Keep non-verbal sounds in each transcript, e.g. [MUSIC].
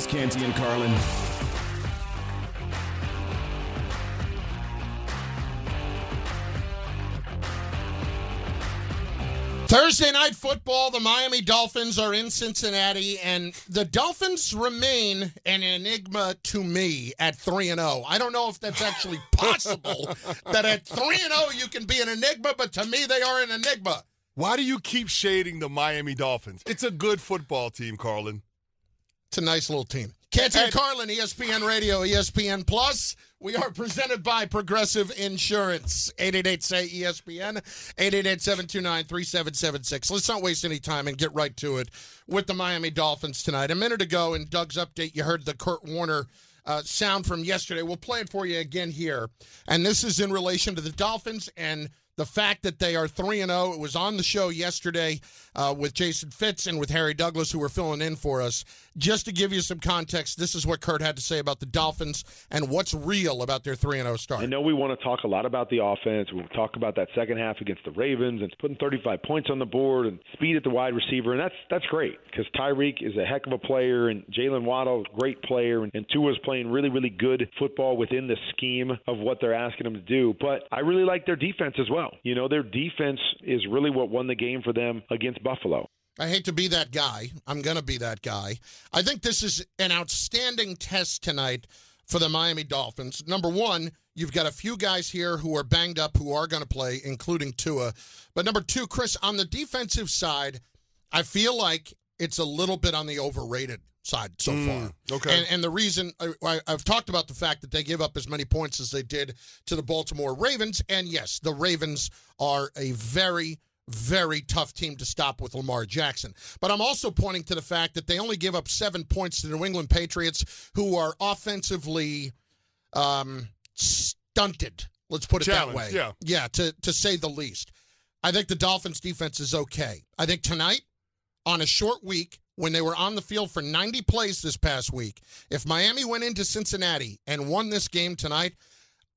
Did you miss Canty and Carlin? Thursday night football, the Miami Dolphins are in Cincinnati, and the Dolphins remain an enigma to me at 3 and 0. I don't know if that's actually [LAUGHS] possible that at 3 and 0 you can be an enigma, but to me they are an enigma. Why do you keep shading the Miami Dolphins? It's a good football team, Carlin. It's a nice little team. Canty and Carlin, ESPN Radio, ESPN Plus. We are presented by Progressive Insurance. 888-SAY-ESPN, 888-729-3776. Let's not waste any time and get right to it with the Miami Dolphins tonight. A minute ago in Doug's update, you heard the Kurt Warner uh, sound from yesterday. We'll play it for you again here. And this is in relation to the Dolphins and the fact that they are 3 and 0. It was on the show yesterday uh, with Jason Fitz and with Harry Douglas, who were filling in for us. Just to give you some context, this is what Kurt had to say about the Dolphins and what's real about their 3 0 start. I know we want to talk a lot about the offense. We'll talk about that second half against the Ravens and putting 35 points on the board and speed at the wide receiver. And that's that's great because Tyreek is a heck of a player and Jaylen Waddle, great player. And, and Tua's playing really, really good football within the scheme of what they're asking him to do. But I really like their defense as well. You know, their defense is really what won the game for them against Buffalo. I hate to be that guy. I'm going to be that guy. I think this is an outstanding test tonight for the Miami Dolphins. Number one, you've got a few guys here who are banged up who are going to play, including Tua. But number two, Chris, on the defensive side, I feel like it's a little bit on the overrated side so Mm, far. okay. And, and the reason I, I, I've talked about the fact that they give up as many points as they did to the Baltimore Ravens. And yes, the Ravens are a very, very tough team to stop with Lamar Jackson. But I'm also pointing to the fact that they only give up seven points to the New England Patriots, who are offensively um, stunted. Let's put it that way. yeah. Yeah, to, to say the least. I think the Dolphins defense is okay. I think tonight, on a short week, when they were on the field for 90 plays this past week, if Miami went into Cincinnati and won this game tonight,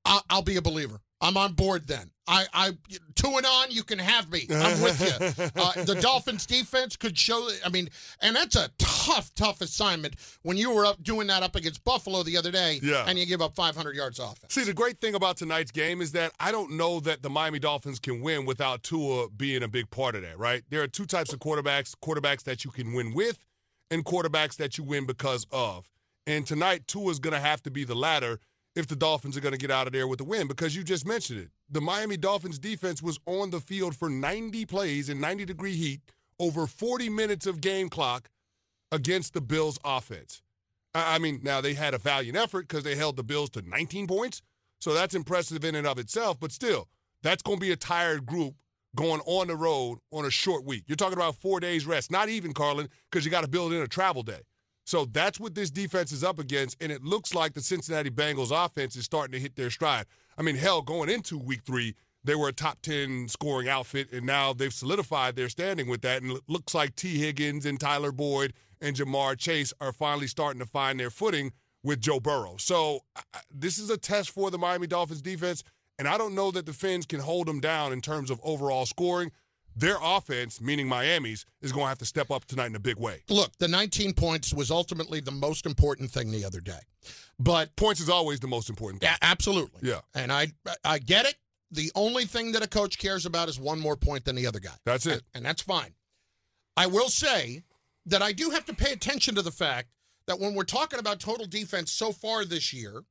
I'll, I'll be a believer. I'm on board then. I, I two and on, you can have me. I'm with you. [LAUGHS] Uh, the Dolphins defense could show. I mean, and that's a tough, tough assignment when you were up doing that up against Buffalo the other day, Yeah. and you give up 500 yards offense. See, the great thing about tonight's game is that I don't know that the Miami Dolphins can win without Tua being a big part of that, right? There are two types of quarterbacks quarterbacks that you can win with and quarterbacks that you win because of. And tonight, Tua's going to have to be the latter if the Dolphins are going to get out of there with a win because you just mentioned it. The Miami Dolphins defense was on the field for 90 plays in 90 degree heat, over 40 minutes of game clock against the Bills offense. I I mean, now they had a valiant effort because they held the Bills to 19 points. So that's impressive in and of itself. But still, that's going to be a tired group going on the road on a short week. You're talking about four days rest, not even, Carlin, because you got to build in a travel day. So that's what this defense is up against. And it looks like the Cincinnati Bengals offense is starting to hit their stride. I mean, hell, going into week three, they were a top 10 scoring outfit, and now they've solidified their standing with that. And it looks like Tee Higgins and Tyler Boyd and Ja'Marr Chase are finally starting to find their footing with Joe Burrow. So this is a test for the Miami Dolphins defense, and I don't know that the Finns can hold them down in terms of overall scoring. Their offense, meaning Miami's, is going to have to step up tonight in a big way. Look, the 19 points was ultimately the most important thing the other day, but Points is always the most important thing. yeah, absolutely. Yeah. and I I get it. The only thing that a coach cares about is one more point than the other guy. That's it. and, and that's fine. I will say that I do have to pay attention to the fact that when we're talking about total defense so far this year,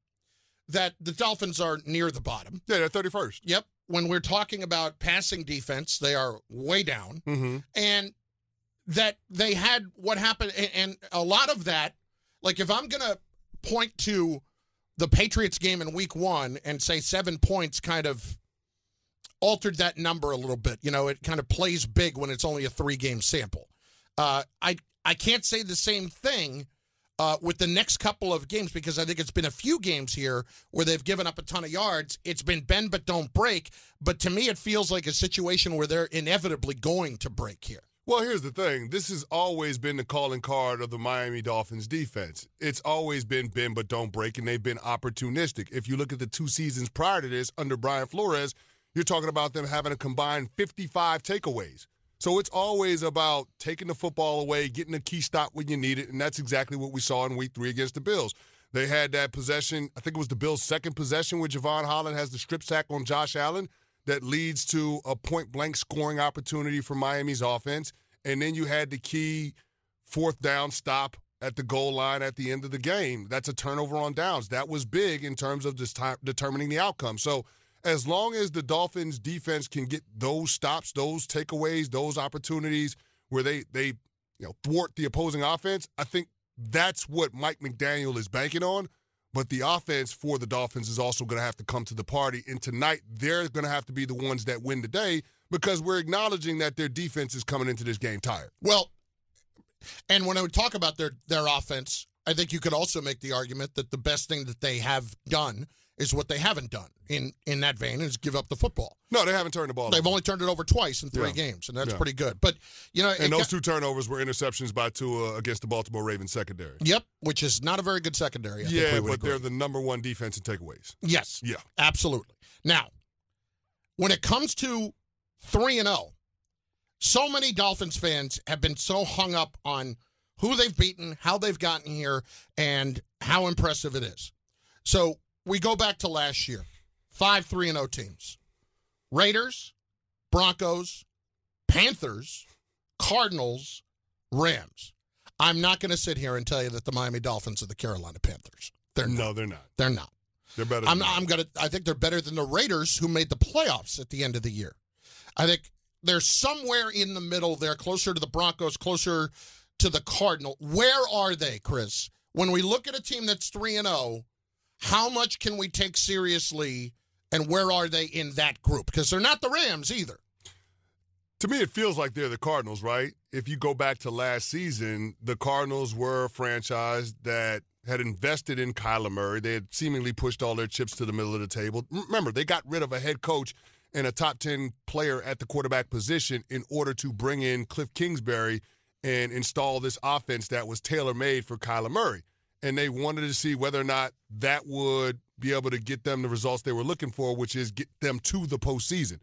that the Dolphins are near the bottom. Yeah, they're 31st. Yep. When we're talking about passing defense, they are way down. Mm-hmm. And that they had what happened, and, a lot of that, like if I'm going to point to the Patriots game in week one and say seven points kind of altered that number a little bit. You know, it kind of plays big when it's only a three game sample. Uh, I I can't say the same thing uh, with the next couple of games because I think it's been a few games here where they've given up a ton of yards. It's been bend but don't break. But to me, it feels like a situation where they're inevitably going to break here. Well, here's the thing. This has always been the calling card of the Miami Dolphins defense. It's always been bend but don't break, and they've been opportunistic. If you look at the two seasons prior to this under Brian Flores, you're talking about them having a combined 55 takeaways. So it's always about taking the football away, getting a key stop when you need it, and that's exactly what we saw in week three against the Bills. They had that possession, I think it was the Bills' second possession where Jevon Holland has the strip sack on Josh Allen that leads to a point blank scoring opportunity for Miami's offense. And then you had the key fourth down stop at the goal line at the end of the game. That's a turnover on downs. That was big in terms of just determining the outcome. So as long as the Dolphins defense can get those stops, those takeaways, those opportunities where they they you know thwart the opposing offense, I think that's what Mike McDaniel is banking on. But the offense for the Dolphins is also going to have to come to the party. And tonight, they're going to have to be the ones that win the day because we're acknowledging that their defense is coming into this game tired. Well, and when I would talk about their their offense, I think you could also make the argument that the best thing that they have done is what they haven't done in in that vein is give up the football. No, they haven't turned the ball. They've over. only turned it over twice in three Yeah. games, and that's Yeah. pretty good. But you know, And those got- two turnovers were interceptions by Tua against the Baltimore Ravens secondary. Yep, which is not a very good secondary. I yeah, but agree. they're the number one defense in takeaways. yes, Yeah. absolutely. Now, when it comes to three and zero, so many Dolphins fans have been so hung up on who they've beaten, how they've gotten here, and how impressive it is. So we go back to last year, five three and zero teams: Raiders, Broncos, Panthers, Cardinals, Rams. I'm not going to sit here and tell you that the Miami Dolphins are the Carolina Panthers. They're not. No, they're not. They're not. They're better. I'm. I'm gonna. I think they're better than the Raiders, who made the playoffs at the end of the year. I think they're somewhere in the middle. They're closer to the Broncos, closer to the Cardinal. Where are they, Chris? When we look at a team that's three and zero, how much can we take seriously, and where are they in that group? Because they're not the Rams either. To me, it feels like they're the Cardinals, right? If you go back to last season, the Cardinals were a franchise that had invested in Kyler Murray. They had seemingly pushed all their chips to the middle of the table. Remember, they got rid of a head coach and a top 10 player at the quarterback position in order to bring in Kliff Kingsbury and install this offense that was tailor made for Kyler Murray. And they wanted to see whether or not that would be able to get them the results they were looking for, which is get them to the postseason.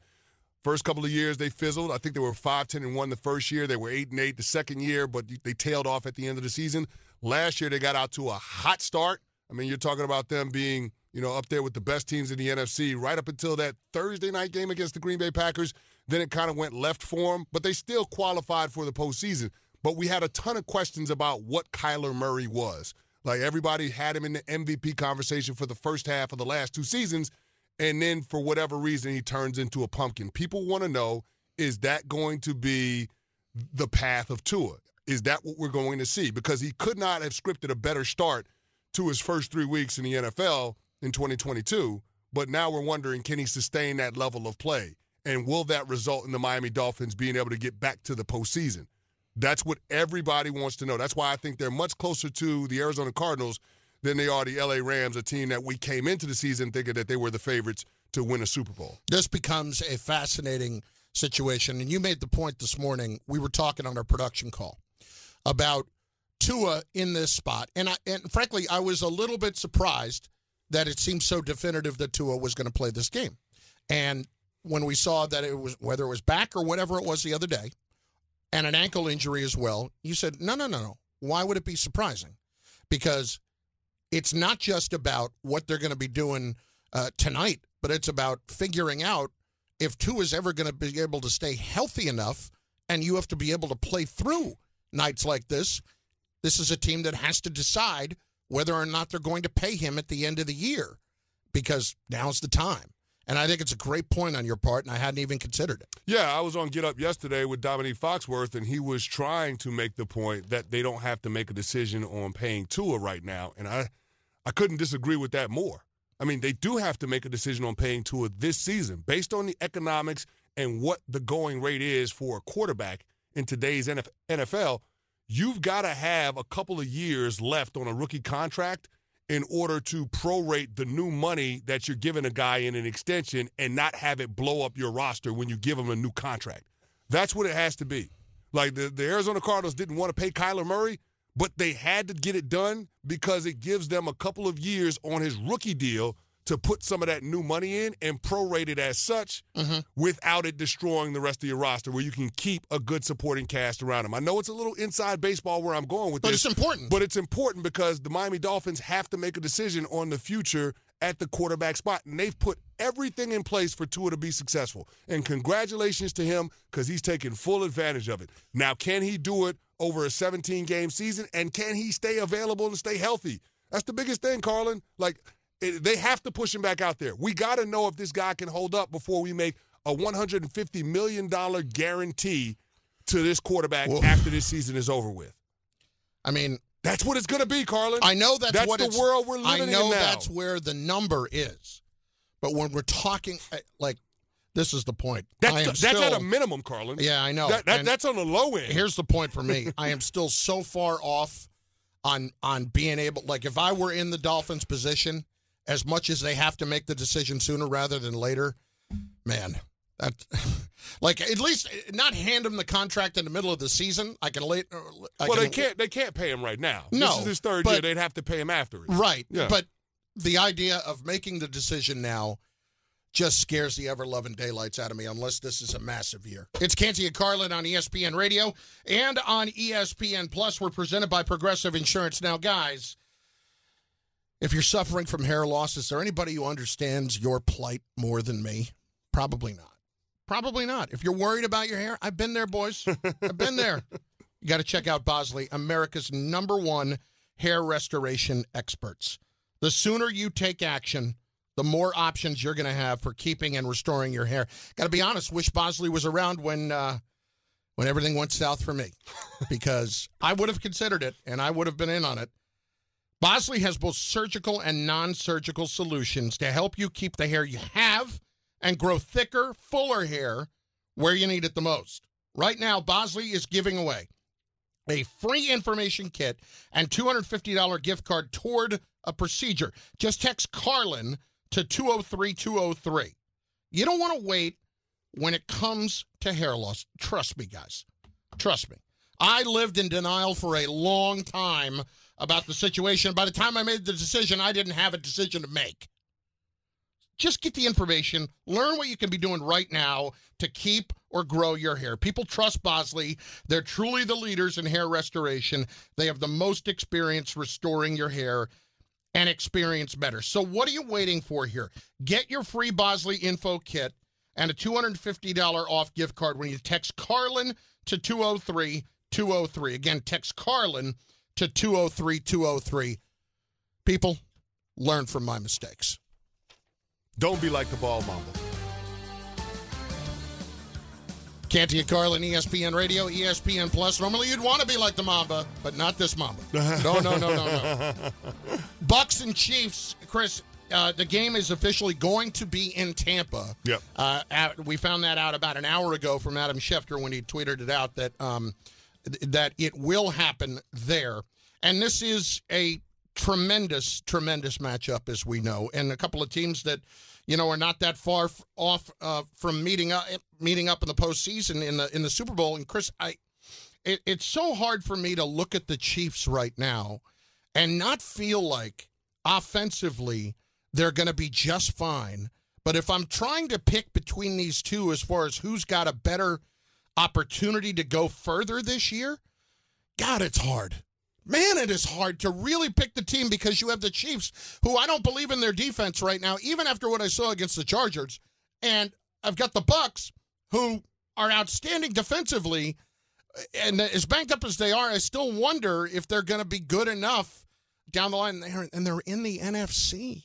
First couple of years they fizzled. I think they were 5 10 and 1 the first year. They were 8 and 8 the second year, but they tailed off at the end of the season. Last year they got out to a hot start. I mean, you're talking about them being, you know, up there with the best teams in the NFC right up until that Thursday night game against the Green Bay Packers. Then it kind of went left for them, but they still qualified for the postseason. But we had a ton of questions about what Kyler Murray was. Like everybody had him in the MVP conversation for the first half of the last two seasons and then for whatever reason he turns into a pumpkin. People want to know is that going to be the path of Tua? Is that what we're going to see? Because he could not have scripted a better start to his first three weeks in the NFL in 2022. But now we're wondering can he sustain that level of play? And will that result in the Miami Dolphins being able to get back to the postseason? That's what everybody wants to know. That's why I think they're much closer to the Arizona Cardinals than they are the LA Rams, a team that we came into the season thinking that they were the favorites to win a Super Bowl. This becomes a fascinating situation. And you made the point this morning. We were talking on our production call about Tua in this spot. And I, and frankly, I was a little bit surprised that it seemed so definitive that Tua was going to play this game. And when we saw that it was whether it was back or whatever it was the other day, and an ankle injury as well, you said, no, no, no, no. Why would it be surprising? Because it's not just about what they're going to be doing uh, tonight, but it's about figuring out if Tua is ever going to be able to stay healthy enough, and you have to be able to play through nights like this. This is a team that has to decide whether or not they're going to pay him at the end of the year because now's the time. And I think it's a great point on your part, and I hadn't even considered it. Yeah, I was on Get Up yesterday with Dominique Foxworth, and he was trying to make the point that they don't have to make a decision on paying Tua right now. And I, I couldn't disagree with that more. I mean, they do have to make a decision on paying Tua this season based on the economics and what the going rate is for a quarterback in today's NFL. you've got to have a couple of years left on a rookie contract in order to prorate the new money that you're giving a guy in an extension and not have it blow up your roster when you give him a new contract. That's what it has to be. Like the, the Arizona Cardinals didn't want to pay Kyler Murray, but they had to get it done because it gives them a couple of years on his rookie deal to put some of that new money in and prorate it as such Mm-hmm. without it destroying the rest of your roster where you can keep a good supporting cast around him. I know it's a little inside baseball where I'm going with But this. it's important. But it's important because the Miami Dolphins have to make a decision on the future at the quarterback spot. And they've put everything in place for Tua to be successful. And congratulations to him because he's taking full advantage of it. Now, can he do it over a 17 game season? And can he stay available and stay healthy? That's the biggest thing, Carlin. Like, it, they have to push him back out there. We got to know if this guy can hold up before we make a $150 million guarantee to this quarterback Whoa. after this season is over with. I mean, That's what it's going to be, Carlin. I know that's, That's what the world we're living I in know now. that's where the number is. But when we're talking, uh, like, this is the point. That's, I that's still, at a minimum, Carlin. Yeah, I know. That, that, that's on the low end. here's the point for me. [LAUGHS] I am still so far off on on being able. Like, if I were in the Dolphins' position, as much as they have to make the decision sooner rather than later, man, that [LAUGHS] like at least not hand him the contract in the middle of the season. I can late. Uh, I well, can, they can't. They can't pay him right now. No, this is his third but- year. They'd have to pay him after it. Right. Yeah. But the idea of making the decision now just scares the ever loving daylights out of me unless this is a massive year. It's Canty and Carlin on ESPN Radio and on ESPN Plus. We're presented by Progressive Insurance. Now, guys, if you're suffering from hair loss, is there anybody who understands your plight more than me? Probably not. Probably not. If you're worried about your hair, I've been there, boys. I've been there. You got to check out Bosley, America's number one hair restoration experts. The sooner you take action, the more options you're going to have for keeping and restoring your hair. Got to be honest, wish Bosley was around when uh, when everything went south for me, because I would have considered it and I would have been in on it. Bosley has both surgical and non-surgical solutions to help you keep the hair you have and grow thicker, fuller hair where you need it the most. Right now, Bosley is giving away a free information kit and $250 gift card toward a procedure. Just text Carlin to 203 203. You don't want to wait when it comes to hair loss. Trust me, guys. Trust me. I lived in denial for a long time about the situation. By the time I made the decision, I didn't have a decision to make. Just get the information, learn what you can be doing right now to keep or grow your hair. People trust Bosley. They're truly the leaders in hair restoration. They have the most experience restoring your hair and experience better. So what are you waiting for here? Get your free Bosley info kit and a $250 off gift card when you text Carlin to 203 203. Again, text Carlin to 203 203. People, learn from my mistakes. Don't be like the ball mamba. Canty and Carlin, ESPN Radio, ESPN Plus. Normally you'd want to be like the Mamba, but not this Mamba. [LAUGHS] No, no, no, no, no. Bucks and Chiefs, Chris. Uh, the game is officially going to be in Tampa. Yep. Uh, we found that out about an hour ago from Adam Schefter when he tweeted it out that um, that it will happen there. And this is a tremendous, tremendous matchup, as we know, and a couple of teams that you know are not that far f- off uh, from meeting up, meeting up in the postseason in the in the Super Bowl. And Chris, I it, it's so hard for me to look at the Chiefs right now and not feel like offensively they're going to be just fine. But if I'm trying to pick between these two as far as who's got a better opportunity to go further this year, God, it's hard. Man, it is hard to really pick the team because you have the Chiefs, who I don't believe in their defense right now, even after what I saw against the Chargers. And I've got the Bucks, who are outstanding defensively. And as banked up as they are, I still wonder if they're going to be good enough down the line. And they're in the NFC.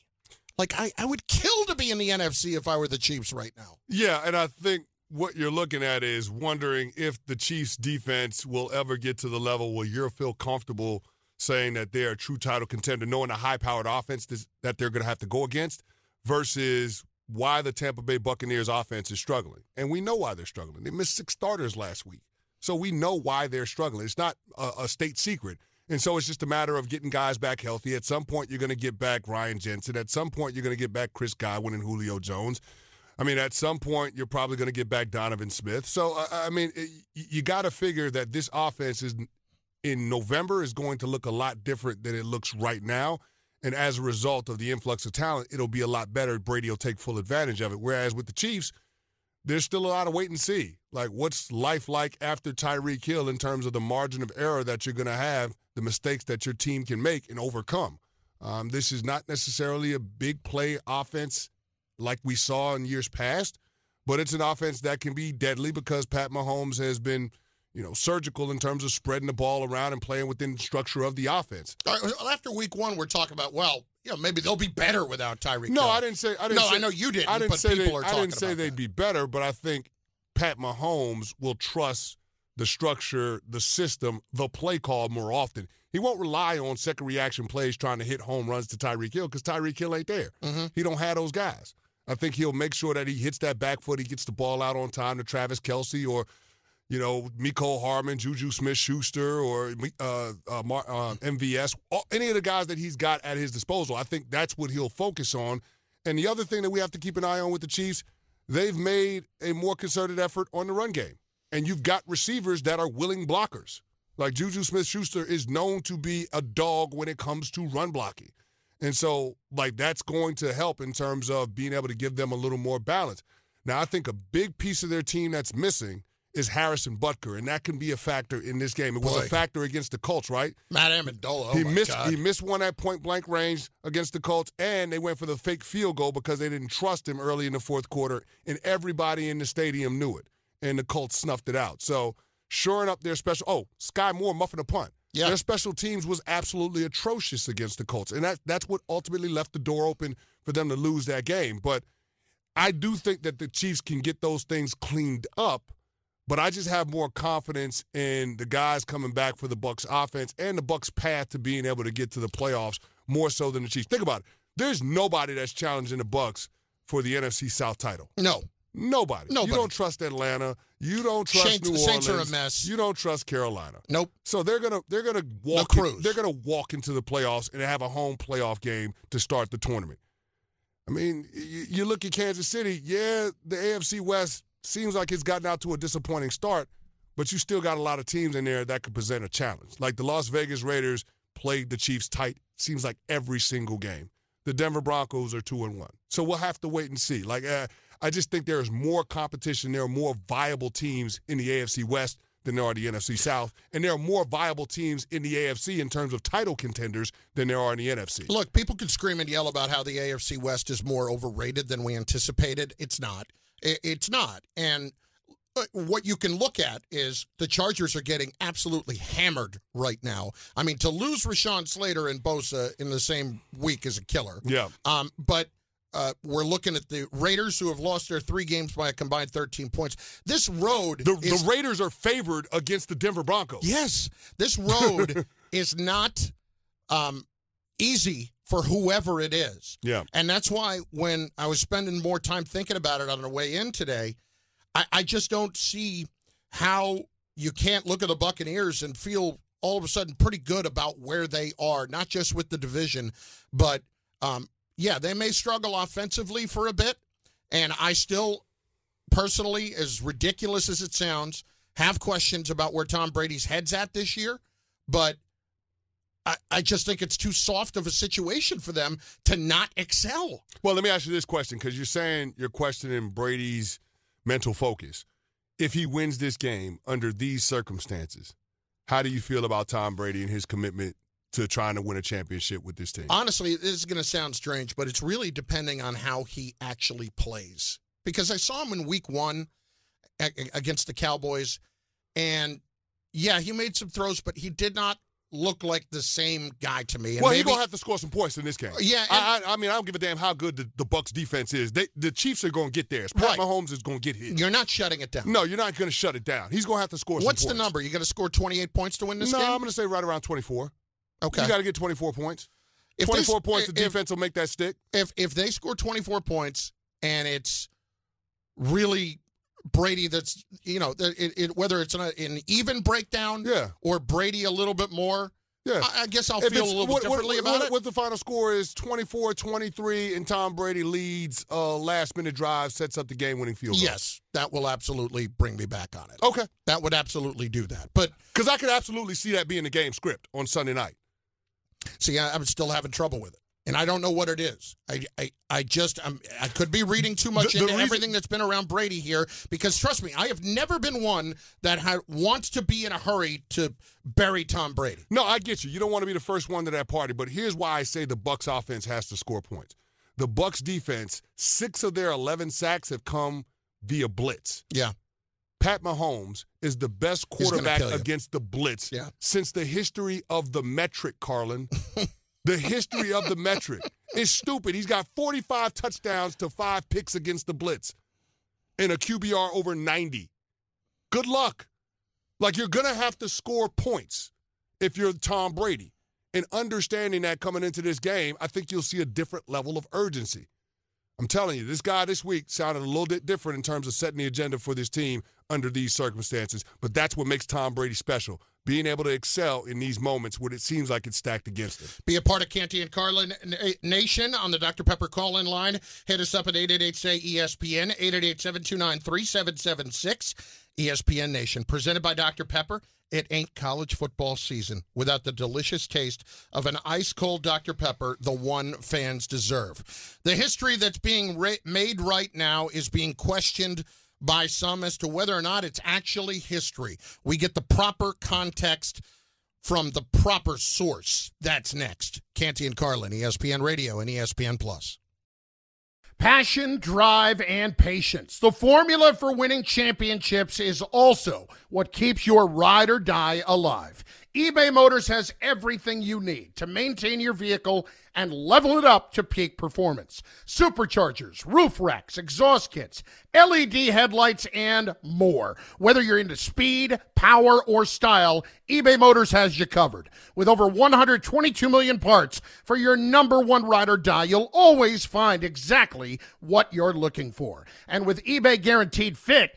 Like, I, I would kill to be in the NFC if I were the Chiefs right now. Yeah, and I think what you're looking at is wondering if the Chiefs defense will ever get to the level where you'll feel comfortable saying that they're a true title contender, knowing the high powered offense that they're going to have to go against versus why the Tampa Bay Buccaneers offense is struggling. And we know why they're struggling. They missed six starters last week. So we know why they're struggling. It's not a, a state secret. And so it's just a matter of getting guys back healthy. At some point, you're going to get back Ryan Jensen. At some point, you're going to get back Chris Godwin and Julio Jones. I mean, at some point, you're probably going to get back Donovan Smith. So, I mean, you got to figure that this offense is in November is going to look a lot different than it looks right now. And as a result of the influx of talent, it'll be a lot better. Brady will take full advantage of it. Whereas with the Chiefs, there's still a lot of wait and see. Like, what's life like after Tyreek Hill in terms of the margin of error that you're going to have, the mistakes that your team can make and overcome? Um, this is not necessarily a big play offense like we saw in years past, but it's an offense that can be deadly because Pat Mahomes has been, you know, surgical in terms of spreading the ball around and playing within the structure of the offense. after week one, we're talking about well, you know, maybe they'll be better without Tyreek. No, Hill. I didn't say. I didn't no, say, I know you didn't. I didn't but say people they, are I didn't say they'd that. be better, but I think Pat Mahomes will trust the structure, the system, the play call more often. He won't rely on second reaction plays trying to hit home runs to Tyreek Hill because Tyreek Hill ain't there. Mm-hmm. He don't have those guys. I think he'll make sure that he hits that back foot, he gets the ball out on time to Travis Kelce or, you know, Mecole Hardman, Juju Smith Schuster, or uh, uh, Mar- uh, MVS, all, any of the guys that he's got at his disposal. I think that's what he'll focus on. And the other thing that we have to keep an eye on with the Chiefs, they've made a more concerted effort on the run game. And you've got receivers that are willing blockers. Like Juju Smith Schuster is known to be a dog when it comes to run blocking. And so, like, that's going to help in terms of being able to give them a little more balance. Now, I think a big piece of their team that's missing is Harrison Butker, and that can be a factor in this game. It was Boy. a factor against the Colts, right? Matt Ammendola. Oh he missed God. he missed one at point blank range against the Colts, and they went for the fake field goal because they didn't trust him early in the fourth quarter, and everybody in the stadium knew it, and the Colts snuffed it out. So shoring up their special. Oh, Skyy Moore muffing a punt. Yeah. Their special teams was absolutely atrocious against the Colts, and that that's what ultimately left the door open for them to lose that game. But I do think that the Chiefs can get those things cleaned up. But I just have more confidence in the guys coming back for the Bucks offense and the Bucks path to being able to get to the playoffs more so than the Chiefs. Think about it. There's nobody that's challenging the Bucks for the NFC South title. no. Nobody. Nobody. You don't trust Atlanta. You don't trust Saints- New the Saints are a mess. You don't trust Carolina. Nope. So they're gonna they're gonna walk cruise. they're gonna walk into the playoffs and have a home playoff game to start the tournament. I mean, you, you look at Kansas City. Yeah, the AFC West seems like it's gotten out to a disappointing start, but you still got a lot of teams in there that could present a challenge. Like the Las Vegas Raiders played the Chiefs tight. Seems like every single game. The Denver Broncos are two and one. So we'll have to wait and see. Like uh, I just think there is more competition. There are more viable teams in the AFC West than there are the NFC South, and there are more viable teams in the AFC in terms of title contenders than there are in the NFC. Look, people can scream and yell about how the AFC West is more overrated than we anticipated. It's not. It's not. And uh, what you can look at is the Chargers are getting absolutely hammered right now. I mean, to lose Rashawn Slater and Bosa in the same week is a killer. Yeah. Um, but uh, we're looking at the Raiders who have lost their three games by a combined 13 points. This road The, is the Raiders are favored against the Denver Broncos. Yes, this road [LAUGHS] is not um, easy for whoever it is. Yeah. And that's why when I was spending more time thinking about it on the way in today, I, I just don't see how you can't look at the Buccaneers and feel all of a sudden pretty good about where they are, not just with the division, but um, yeah, they may struggle offensively for a bit. And I still, personally, as ridiculous as it sounds, have questions about where Tom Brady's head's at this year. But I, I just think it's too soft of a situation for them to not excel. Well, let me ask you this question because you're saying you're questioning Brady's mental focus. If he wins this game under these circumstances, how do you feel about Tom Brady and his commitment to trying to win a championship with this team? Honestly, this is going to sound strange, but it's really depending on how he actually plays. Because I saw him in week one against the Cowboys, and yeah, he made some throws, but he did not look like the same guy to me. And well, he's maybe- gonna have to score some points in this game. Yeah, and- I, I, I mean, I don't give a damn how good the, the Bucks defense is. They, the Chiefs are gonna get theirs. Pat Right. Mahomes is gonna get his. You're not shutting it down. No, you're not gonna shut it down. He's gonna have to score. What's the number? You got to score 28 points to win this no, game? No, I'm gonna say right around 24. Okay. You got to get 24 points. If they- 24 points. The if- defense will make that stick. if if they score 24 points and it's really Brady that's you know it, it, whether it's an, an even breakdown Yeah. or Brady a little bit more. Yeah. I, I guess I'll If feel a little what, bit differently what, about what, it. What the final score is 24-23, and Tom Brady leads uh, last minute drive, sets up the game winning field goal. yes, that will absolutely bring me back on it. Okay. That would absolutely do that. But Because I could absolutely see that being the game script on Sunday night. See, I, I'm still having trouble with it. And I don't know what it is. I, I, I just, I'm, I could be reading too much The- the into reason- everything that's been around Brady here because trust me, I have never been one that ha- wants to be in a hurry to bury Tom Brady. No, I get you. You don't want to be the first one to that party, but here's why I say the Bucks offense has to score points. The Bucks defense, six of their 11 sacks have come via blitz. Yeah. Pat Mahomes is the best quarterback against the blitz Yeah. since the history of the metric, Carlin. [LAUGHS] the history of the metric. is stupid. He's got 45 touchdowns to five picks against the blitz and a QBR over 90. Good luck. Like you're going to have to score points if you're Tom Brady. And understanding that coming into this game, I think you'll see a different level of urgency. I'm telling you, this guy this week sounded a little bit different in terms of setting the agenda for this team under these circumstances. But that's what makes Tom Brady special. Being able to excel in these moments when it seems like it's stacked against him. Be a part of Canty and Carlin Nation on the Dr. Pepper call in line. Hit us up at 888 say ESPN, 888 729 3776. ESPN Nation, presented by Dr. Pepper. It ain't college football season without the delicious taste of an ice cold Dr. Pepper, the one fans deserve. The history that's being ra- made right now is being questioned by some as to whether or not it's actually history. We get the proper context from the proper source. That's next. Canty and Carlin, ESPN Radio and ESPN Plus. Passion, drive, and patience. The formula for winning championships is also what keeps your ride or die alive. eBay Motors has everything you need to maintain your vehicle and level it up to peak performance. Superchargers, roof racks, exhaust kits, LED headlights, and more. Whether you're into speed, power, or style, eBay Motors has you covered. With over 122 million parts for your number one ride or die, you'll always find exactly what you're looking for. And with eBay Guaranteed Fit,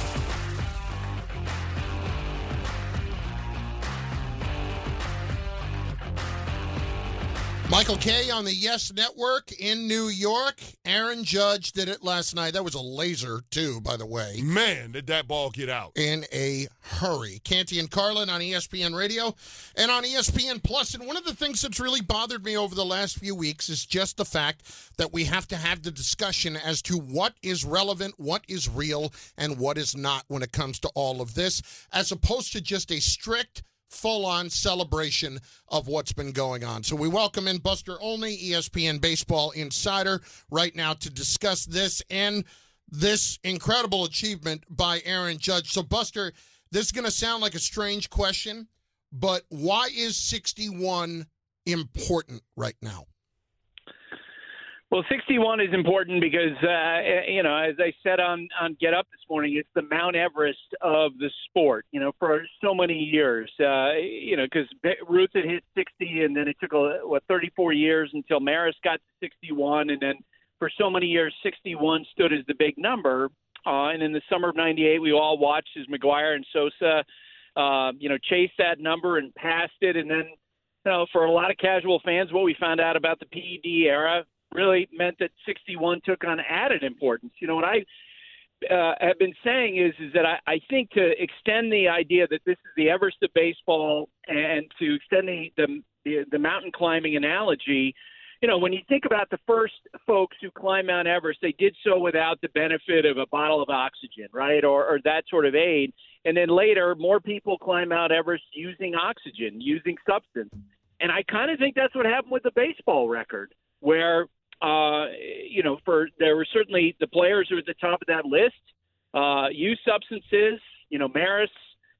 Michael Kay on the Yes Network in New York. Aaron Judge did it last night. That was a laser, too, by the way. Man, did that ball get out. in a hurry. Canty and Carlin on ESPN Radio and on ESPN Plus. And one of the things that's really bothered me over the last few weeks is just the fact that we have to have the discussion as to what is relevant, what is real, and what is not when it comes to all of this, as opposed to just a strict full on celebration of what's been going on. So we welcome in Buster Olney, ESPN Baseball Insider, right now to discuss this and this incredible achievement by Aaron Judge. So, Buster, this is going to sound like a strange question, but why is 61 important right now? Well, 61 is important because, uh, you know, as I said on, on Get Up this morning, it's the Mount Everest of the sport, you know, for so many years. Uh, you know, because Ruth had hit 60, and then it took, what, 34 years until Maris got to 61. And then for so many years, 61 stood as the big number. Uh, and in the summer of 98, we all watched as McGwire and Sosa, uh, you know, chased that number and passed it. And then, you know, for a lot of casual fans, what we found out about the PED era really meant that 61 took on added importance. You know what I uh, have been saying is is that I, I think to extend the idea that this is the Everest of baseball and to extend the the, the, mountain climbing analogy. You know, when you think about the first folks who climbed Mount Everest, they did so without the benefit of a bottle of oxygen, right, or, or that sort of aid. And then later, more people climb Mount Everest using oxygen, using substance. And I kind of think that's what happened with the baseball record, where uh, you know, for there were certainly the players who were at the top of that list uh, use substances. You know, Maris,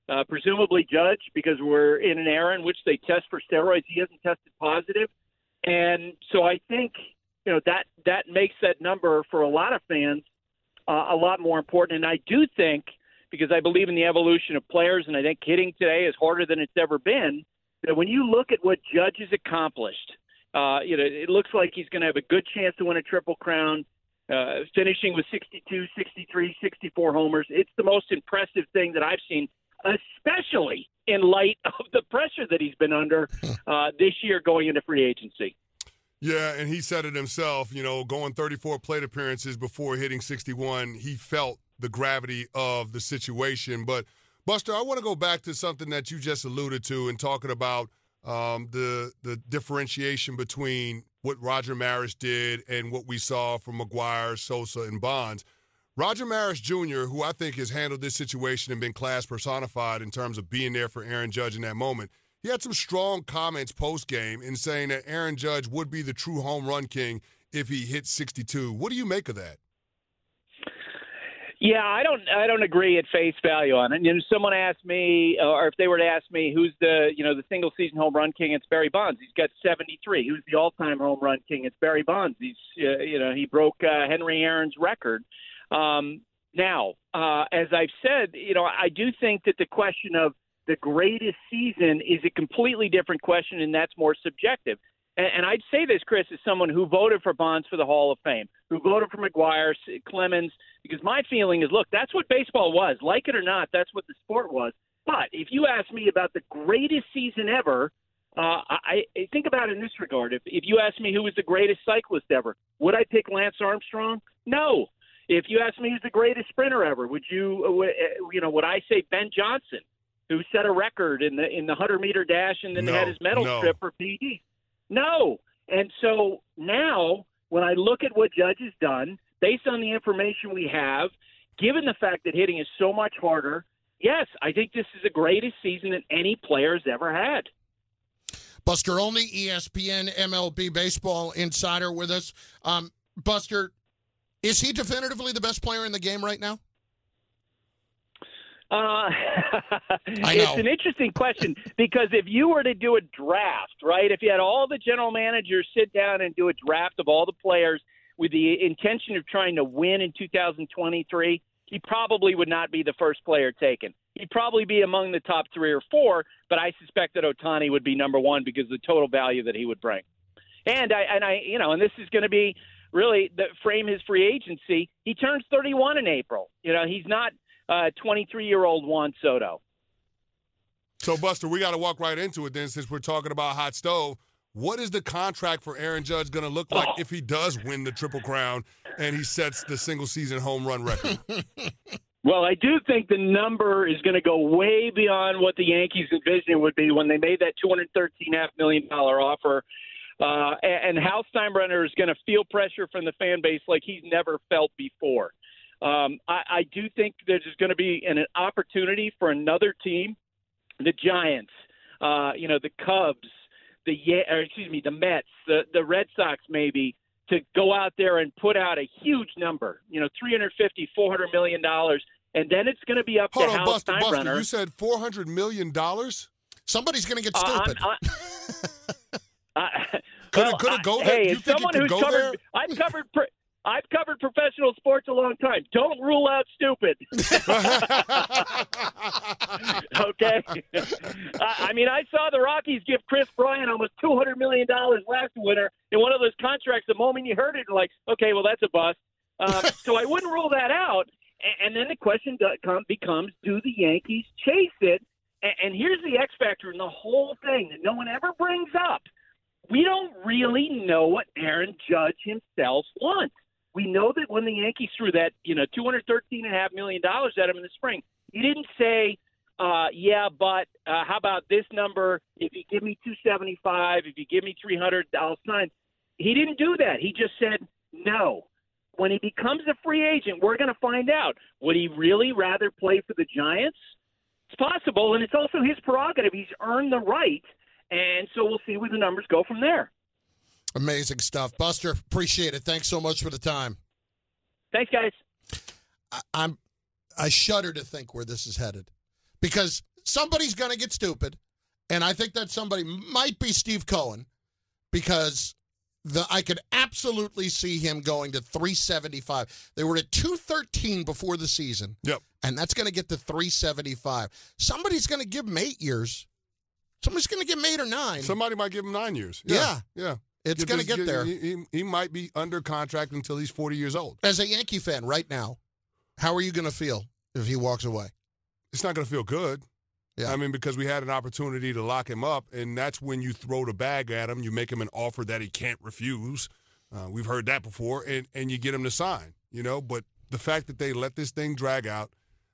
uh, presumably Judge, because we're in an era in which they test for steroids. He hasn't tested positive, and so I think you know that that makes that number for a lot of fans uh, a lot more important. And I do think because I believe in the evolution of players, and I think hitting today is harder than it's ever been. That when you look at what Judge has accomplished uh, you know, it looks like he's going to have a good chance to win a triple crown, uh, finishing with 62, 63, 64 homers. It's the most impressive thing that I've seen, especially in light [LAUGHS] of the pressure that he's been under [LAUGHS] uh, this year going into free agency. Yeah, and he said it himself, you know, going 34 plate appearances before hitting 61, he felt the gravity of the situation. But, Buster, I want to go back to something that you just alluded to and talking about – um, the the differentiation between what Roger Maris did and what we saw from McGwire, Sosa, and Bonds. Roger Maris Jr., who I think has handled this situation and been class personified in terms of being there for Aaron Judge in that moment, he had some strong comments post game in saying that Aaron Judge would be the true home run king if he hit 62. What do you make of that? Yeah, I don't I don't agree at face value on it. You know, someone asked me, or if they were to ask me, who's the you know the single season home run king? It's Barry Bonds. He's got 73. Who's the all time home run king? It's Barry Bonds. He's uh, you know he broke uh, Henry Aaron's record. Um, now, uh, as I've said, you know I do think that the question of the greatest season is a completely different question, and that's more subjective and, and I'd say this, Chris, as someone who voted for Bonds for the Hall of Fame, who voted for McGwire, Clemens, because my feeling is, look, that's what baseball was. Like it or not, that's what the sport was. But if you ask me about the greatest season ever, uh, I, I think about it in this regard. If, if you ask me who was the greatest cyclist ever, would I pick Lance Armstrong? No. If you ask me who's the greatest sprinter ever, would you, uh, uh, you know, would I say Ben Johnson, who set a record in the in the hundred meter dash and then no, had his medal no. strip for PD? No. And so now, when I look at what Judge has done, based on the information we have, given the fact that hitting is so much harder, yes, I think this is the greatest season that any player has ever had. Buster Olney, ESPN MLB baseball insider with us. Um, Buster, is he definitively the best player in the game right now? Uh, [LAUGHS] it's an interesting question because if you were to do a draft, right? If you had all the general managers sit down and do a draft of all the players with the intention of trying to win in 2023, he probably would not be the first player taken. He'd probably be among the top three or four, but I suspect that Ohtani would be number one because of the total value that he would bring. And I, and I, you know, and this is going to be really the frame his free agency. He turns 31 in April. You know, he's not 23 year old Juan Soto. So, Buster, we got to walk right into it then since we're talking about hot stove. What is the contract for Aaron Judge going to look like oh. if he does win the Triple Crown and he sets the single season home run record? [LAUGHS] well, I do think the number is going to go way beyond what the Yankees envisioned would be when they made that $213.5 million offer. Uh, and Hal Steinbrenner is going to feel pressure from the fan base like he's never felt before. Um, I, I do think there's going to be an, an opportunity for another team, the Giants, uh, you know, the Cubs, the or excuse me, the Mets, the the Red Sox, maybe to go out there and put out a huge number, you know, 350, 400 million dollars, and then it's going to be up Hold to on, Hal Buster, Steinbrenner. Buster, you said 400 million dollars. Somebody's going to get stupid. Uh, [LAUGHS] Uh, Could well, it, could it go I- there? Hey, you think someone could who's covered, there? I've covered. [LAUGHS] Pro- I've covered professional sports a long time. Don't rule out stupid. [LAUGHS] okay. I, mean, I saw the Rockies give Kris Bryant almost two hundred million dollars last winter in one of those contracts. The moment you heard it, you're like, okay, well, that's a bust. Um, [LAUGHS] so I wouldn't rule that out. And, then the question becomes: Do the Yankees chase it? And, and here's the X factor in the whole thing that no one ever brings up. We don't really know what Aaron Judge himself wants. We know that when the Yankees threw that, you know, two hundred thirteen and a half million dollars at him in the spring, he didn't say, uh, "Yeah, but uh, how about this number? If you give me two seventy five, if you give me three hundred, I'll sign." He didn't do that. He just said no. When he becomes a free agent, we're going to find out. Would he really rather play for the Giants? It's possible, and it's also his prerogative. He's earned the right, and so we'll see where the numbers go from there. Amazing stuff. Buster, appreciate it. Thanks so much for the time. Thanks, guys. I, I'm I shudder to think where this is headed. Because somebody's gonna get stupid. And I think that somebody might be Steve Cohen, because the I could absolutely see him going to 375. They were at 213 before the season. Yep. And that's gonna get to 375. Somebody's gonna give him eight years. Somebody's gonna give him eight or nine. Somebody might give him nine years. Yeah. Yeah. It's gonna get get- there. He, he- might be under contract until he's 40 years old. As a Yankee fan right now, how are you gonna feel if he walks away? It's not going to feel good. Yeah. I mean, because we had an opportunity to lock him up, and that's when you throw the bag at him. You make him an offer that he can't refuse. Uh, we've heard that before, and, and you get him to sign, you know. But the fact that they let this thing drag out,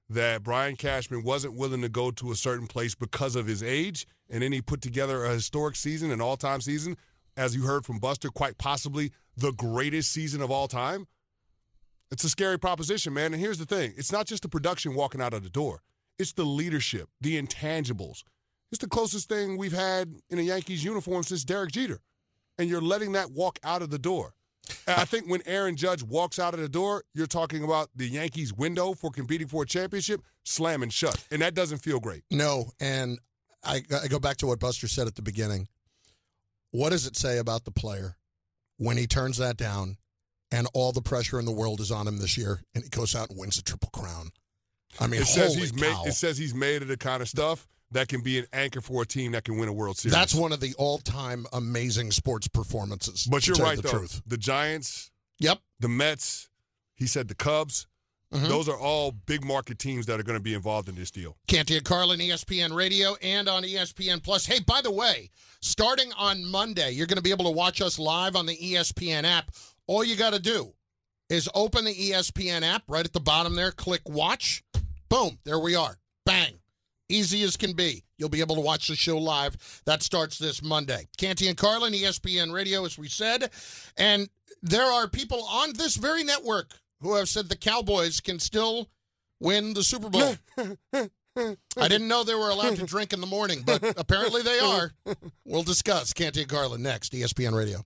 that Brian Cashman wasn't willing to go to a certain place because of his age, and then he put together a historic season, an all time season, as you heard from Buster, quite possibly the greatest season of all time. It's a scary proposition, man. And here's the thing it's not just the production walking out of the door, it's the leadership, the intangibles. It's the closest thing we've had in a Yankees uniform since Derek Jeter. And you're letting that walk out of the door. I think when Aaron Judge walks out of the door, you're talking about the Yankees' window for competing for a championship slamming shut. And that doesn't feel great. No, and I, I go back to what Buster said at the beginning. What does it say about the player when he turns that down and all the pressure in the world is on him this year and he goes out and wins the Triple Crown? I mean, it says holy he's cow. made it says he's made of the kind of stuff that can be an anchor for a team that can win a World Series. That's one of the all-time amazing sports performances. But you're right the though. truth. The Giants, Yep. the Mets, he said the Cubs. Mhm. Those are all big market teams that are going to be involved in this deal. Canty and Carlin, ESPN Radio, and on ESPN Plus. Hey, by the way, starting on Monday, you're going to be able to watch us live on the ESPN app. All you got to do is open the ESPN app right at the bottom there, click watch. Boom, there we are. Bang. Easy as can be. You'll be able to watch the show live. That starts this Monday. Canty and Carlin, ESPN Radio, as we said. And there are people on this very network who have said the Cowboys can still win the Super Bowl. [LAUGHS] I didn't know they were allowed to drink in the morning, but apparently they [LAUGHS] are. We'll discuss Canty and Carlin next, ESPN Radio.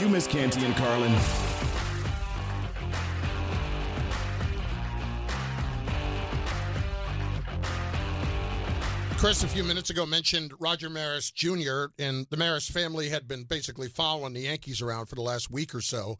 You miss Canty and Carlin? Chris, a few minutes ago, mentioned Roger Maris Jr., and the Maris family had been basically following the Yankees around for the last week or so.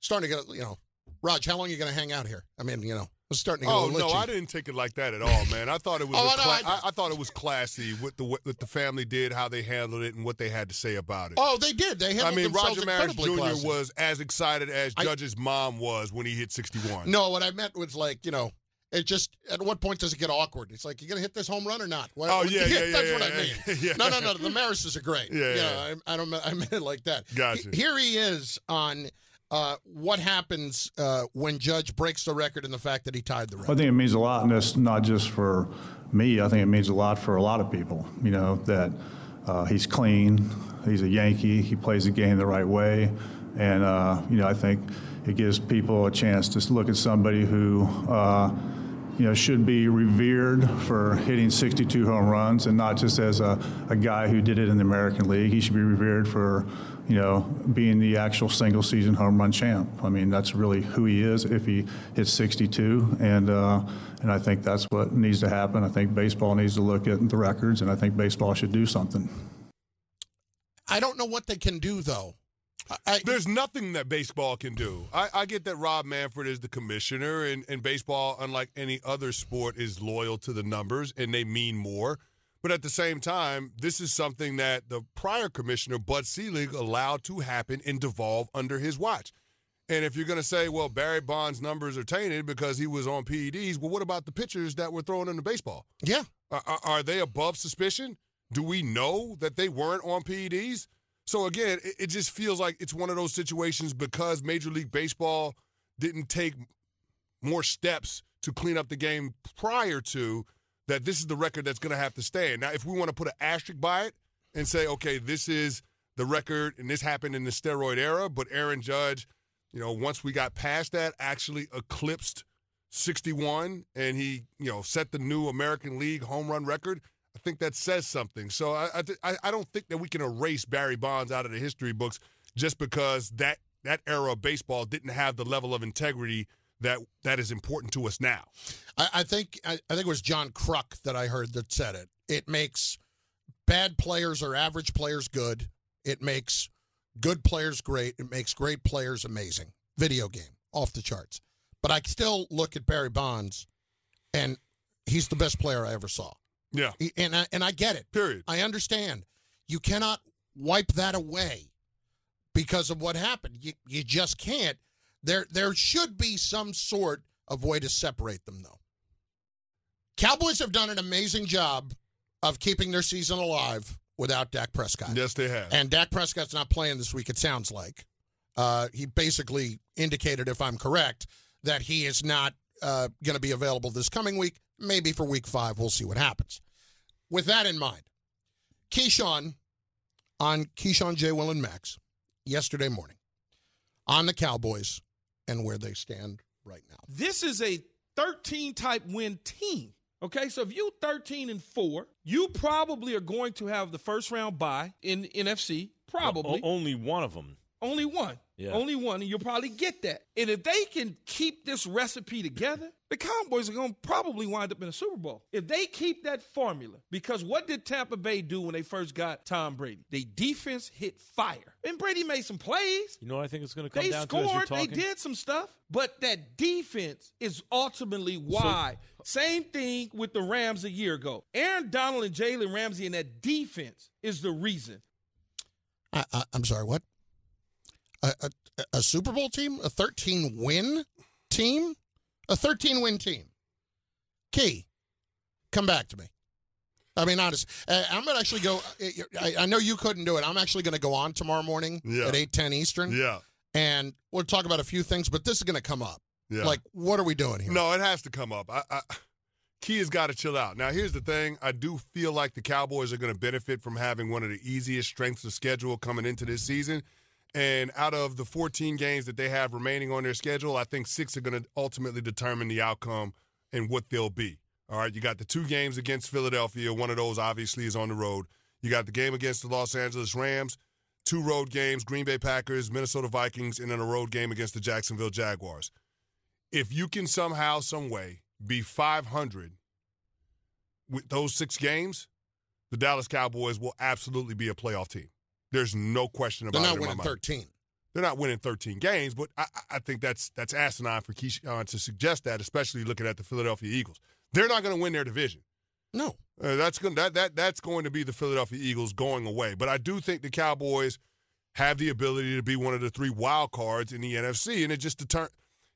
Starting to get, you know, Raj, how long are you going to hang out here? I mean, you know, it's starting to get Oh no. I didn't take it like that at all, man. I thought it was. [LAUGHS] Oh, know, cla- I. I, thought it was classy what the what the family did, how they handled it, and what they had to say about it. Oh, they did. They handled I mean, Roger Maris Jr. classy. was as excited as I- Judge's mom was when he hit 61. No, what I meant was like, you know, it just at what point does it get awkward? It's like you gonna hit this home run or not? What- Oh, [LAUGHS] yeah, yeah, yeah, That's yeah, what I mean. yeah. No, no, no. The Marises are great. [LAUGHS] Yeah, yeah. I, I don't. I meant it like that. Gotcha. He- Here he is on uh, what happens uh, when Judge breaks the record and the fact that he tied the record? I think it means a lot, and it's not just for me. I think it means a lot for a lot of people. You know that Uh, he's clean. He's a Yankee. He plays the game the right way, and uh, you know I think it gives people a chance to look at somebody who. You know, should be revered for hitting 62 home runs and not just as a, a guy who did it in the American League. He should be revered for, you know, being the actual single season home run champ. I mean, that's really who he is if he hits 62. And, uh, and I think that's what needs to happen. I think baseball needs to look at the records, and I think baseball should do something. I don't know what they can do, though. I, There's nothing that baseball can do. I, I, get that Rob Manfred is the commissioner, and, and baseball, unlike any other sport, is loyal to the numbers and they mean more. But at the same time, this is something that the prior commissioner, Bud Selig, allowed to happen and devolve under his watch. And if you're going to say, well, Barry Bonds' numbers are tainted because he was on PEDs, well, what about the pitchers that were thrown into baseball? Yeah. Are, are they above suspicion? Do we know that they weren't on PEDs? So again, it, it, just feels like it's one of those situations because Major League Baseball didn't take more steps to clean up the game prior to that. This is the record that's going to have to stand. Now, if we want to put an asterisk by it and say, okay, this is the record, and this happened in the steroid era, but Aaron Judge, you know, once we got past that, actually eclipsed 61, and he, you know, set the new American League home run record. I think that says something. So I, I, I don't think that we can erase Barry Bonds out of the history books just because that that era of baseball didn't have the level of integrity that that is important to us now. I, I think I, I, think it was John Kruk that I heard that said it. It makes bad players or average players good. It makes good players great. It makes great players amazing. Video game off the charts. But I still look at Barry Bonds, and he's the best player I ever saw. Yeah. And I, and I get it. Period. I understand. You cannot wipe that away because of what happened. You you just can't. There there should be some sort of way to separate them though. Cowboys have done an amazing job of keeping their season alive without Dak Prescott. Yes, they have. And Dak Prescott's not playing this week, it sounds like. Uh, he basically indicated, if I'm correct, that he is not uh, going to be available this coming week. Maybe for week five. We'll see what happens. With that in mind, Keyshawn on Keyshawn J. Will and Max yesterday morning on the Cowboys and where they stand right now. This is a 13 type win team. Okay, so if you 13 and 4, you probably are going to have the first round bye in NFC. Probably. O- only one of them. Only one. Yeah. Only one, and you'll probably get that. And if they can keep this recipe together, the Cowboys are going to probably wind up in a Super Bowl. If they keep that formula, because what did Tampa Bay do when they first got Tom Brady? They defense hit fire. And Brady made some plays. You know what I think it's going to come they down scored, to? They did some stuff. But that defense is ultimately why. So, Same thing with the Rams a year ago. Aaron Donald and Jalen Ramsey and that defense is the reason. I, I, I'm sorry, what? A, a, a, Super Bowl team, a 13 win team, a 13 win team. Key, come back to me. I mean, honest. Uh, I'm gonna actually go. I, I, know you couldn't do it. I'm actually going to go on tomorrow morning yeah. at 8:10 Eastern. Yeah, and we'll talk about a few things, but this is going to come up. Yeah. Like, what are we doing here? No, it has to come up. I, I, Key has got to chill out. Now, here's the thing. I do feel like the Cowboys are going to benefit from having one of the easiest strengths of schedule coming into this season. And out of the 14 games that they have remaining on their schedule, I think six are going to ultimately determine the outcome and what they'll be. All right, you got the two games against Philadelphia. One of those obviously is on the road. You got the game against the Los Angeles Rams, two road games, Green Bay Packers, Minnesota Vikings, and then a road game against the Jacksonville Jaguars. If you can somehow, some way be 500 with those six games, the Dallas Cowboys will absolutely be a playoff team. There's no question about it. They're it. not winning 13. They're not winning 13 games, but I, I think that's that's asinine for Keyshawn to suggest that, especially looking at the Philadelphia Eagles. They're not going to win their division. No, uh, that's going that that that's going to be the Philadelphia Eagles going away. But I do think the Cowboys have the ability to be one of the three wild cards in the NFC, and it just deter-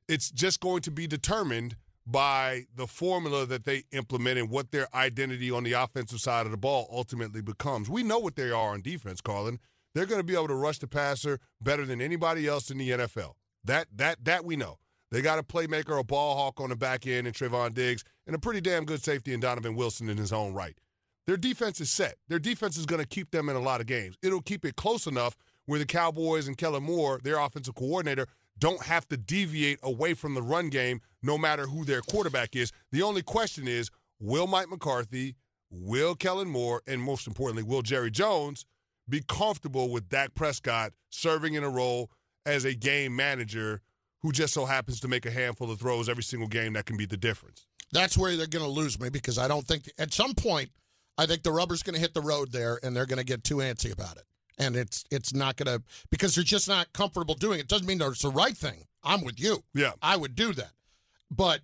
it's just going to be determined by the formula that they implement and what their identity on the offensive side of the ball ultimately becomes. We know what they are on defense, Carlin. They're going to be able to rush the passer better than anybody else in the NFL. That that that we know. They got a playmaker, a ball hawk on the back end, and Trevon Diggs, and a pretty damn good safety in Donovan Wilson in his own right. Their defense is set. Their defense is going to keep them in a lot of games. It'll keep it close enough where the Cowboys and Kellen Moore, their offensive coordinator, don't have to deviate away from the run game no matter who their quarterback is. The only question is will Mike McCarthy, will Kellen Moore, and most importantly, will Jerry Jones be comfortable with Dak Prescott serving in a role as a game manager who just so happens to make a handful of throws every single game that can be the difference? That's where they're going to lose me because I don't think at some point I think the rubber's going to hit the road there and they're going to get too antsy about it. And it's it's not going to because they're just not comfortable doing it. Doesn't mean that it's the right thing. I'm with you. Yeah. I would do that. But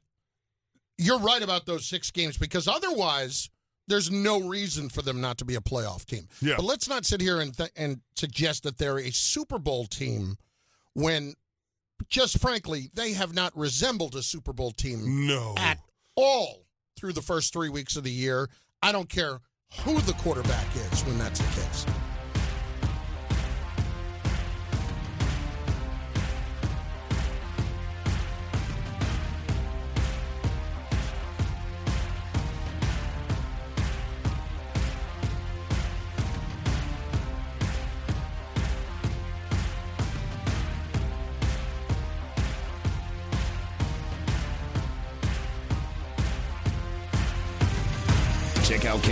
you're right about those six games because otherwise there's no reason for them not to be a playoff team. Yeah. But let's not sit here and th- and suggest that they're a Super Bowl team when just frankly they have not resembled a Super Bowl team No. at all through the first 3 weeks of the year. I don't care who the quarterback is when that's the case.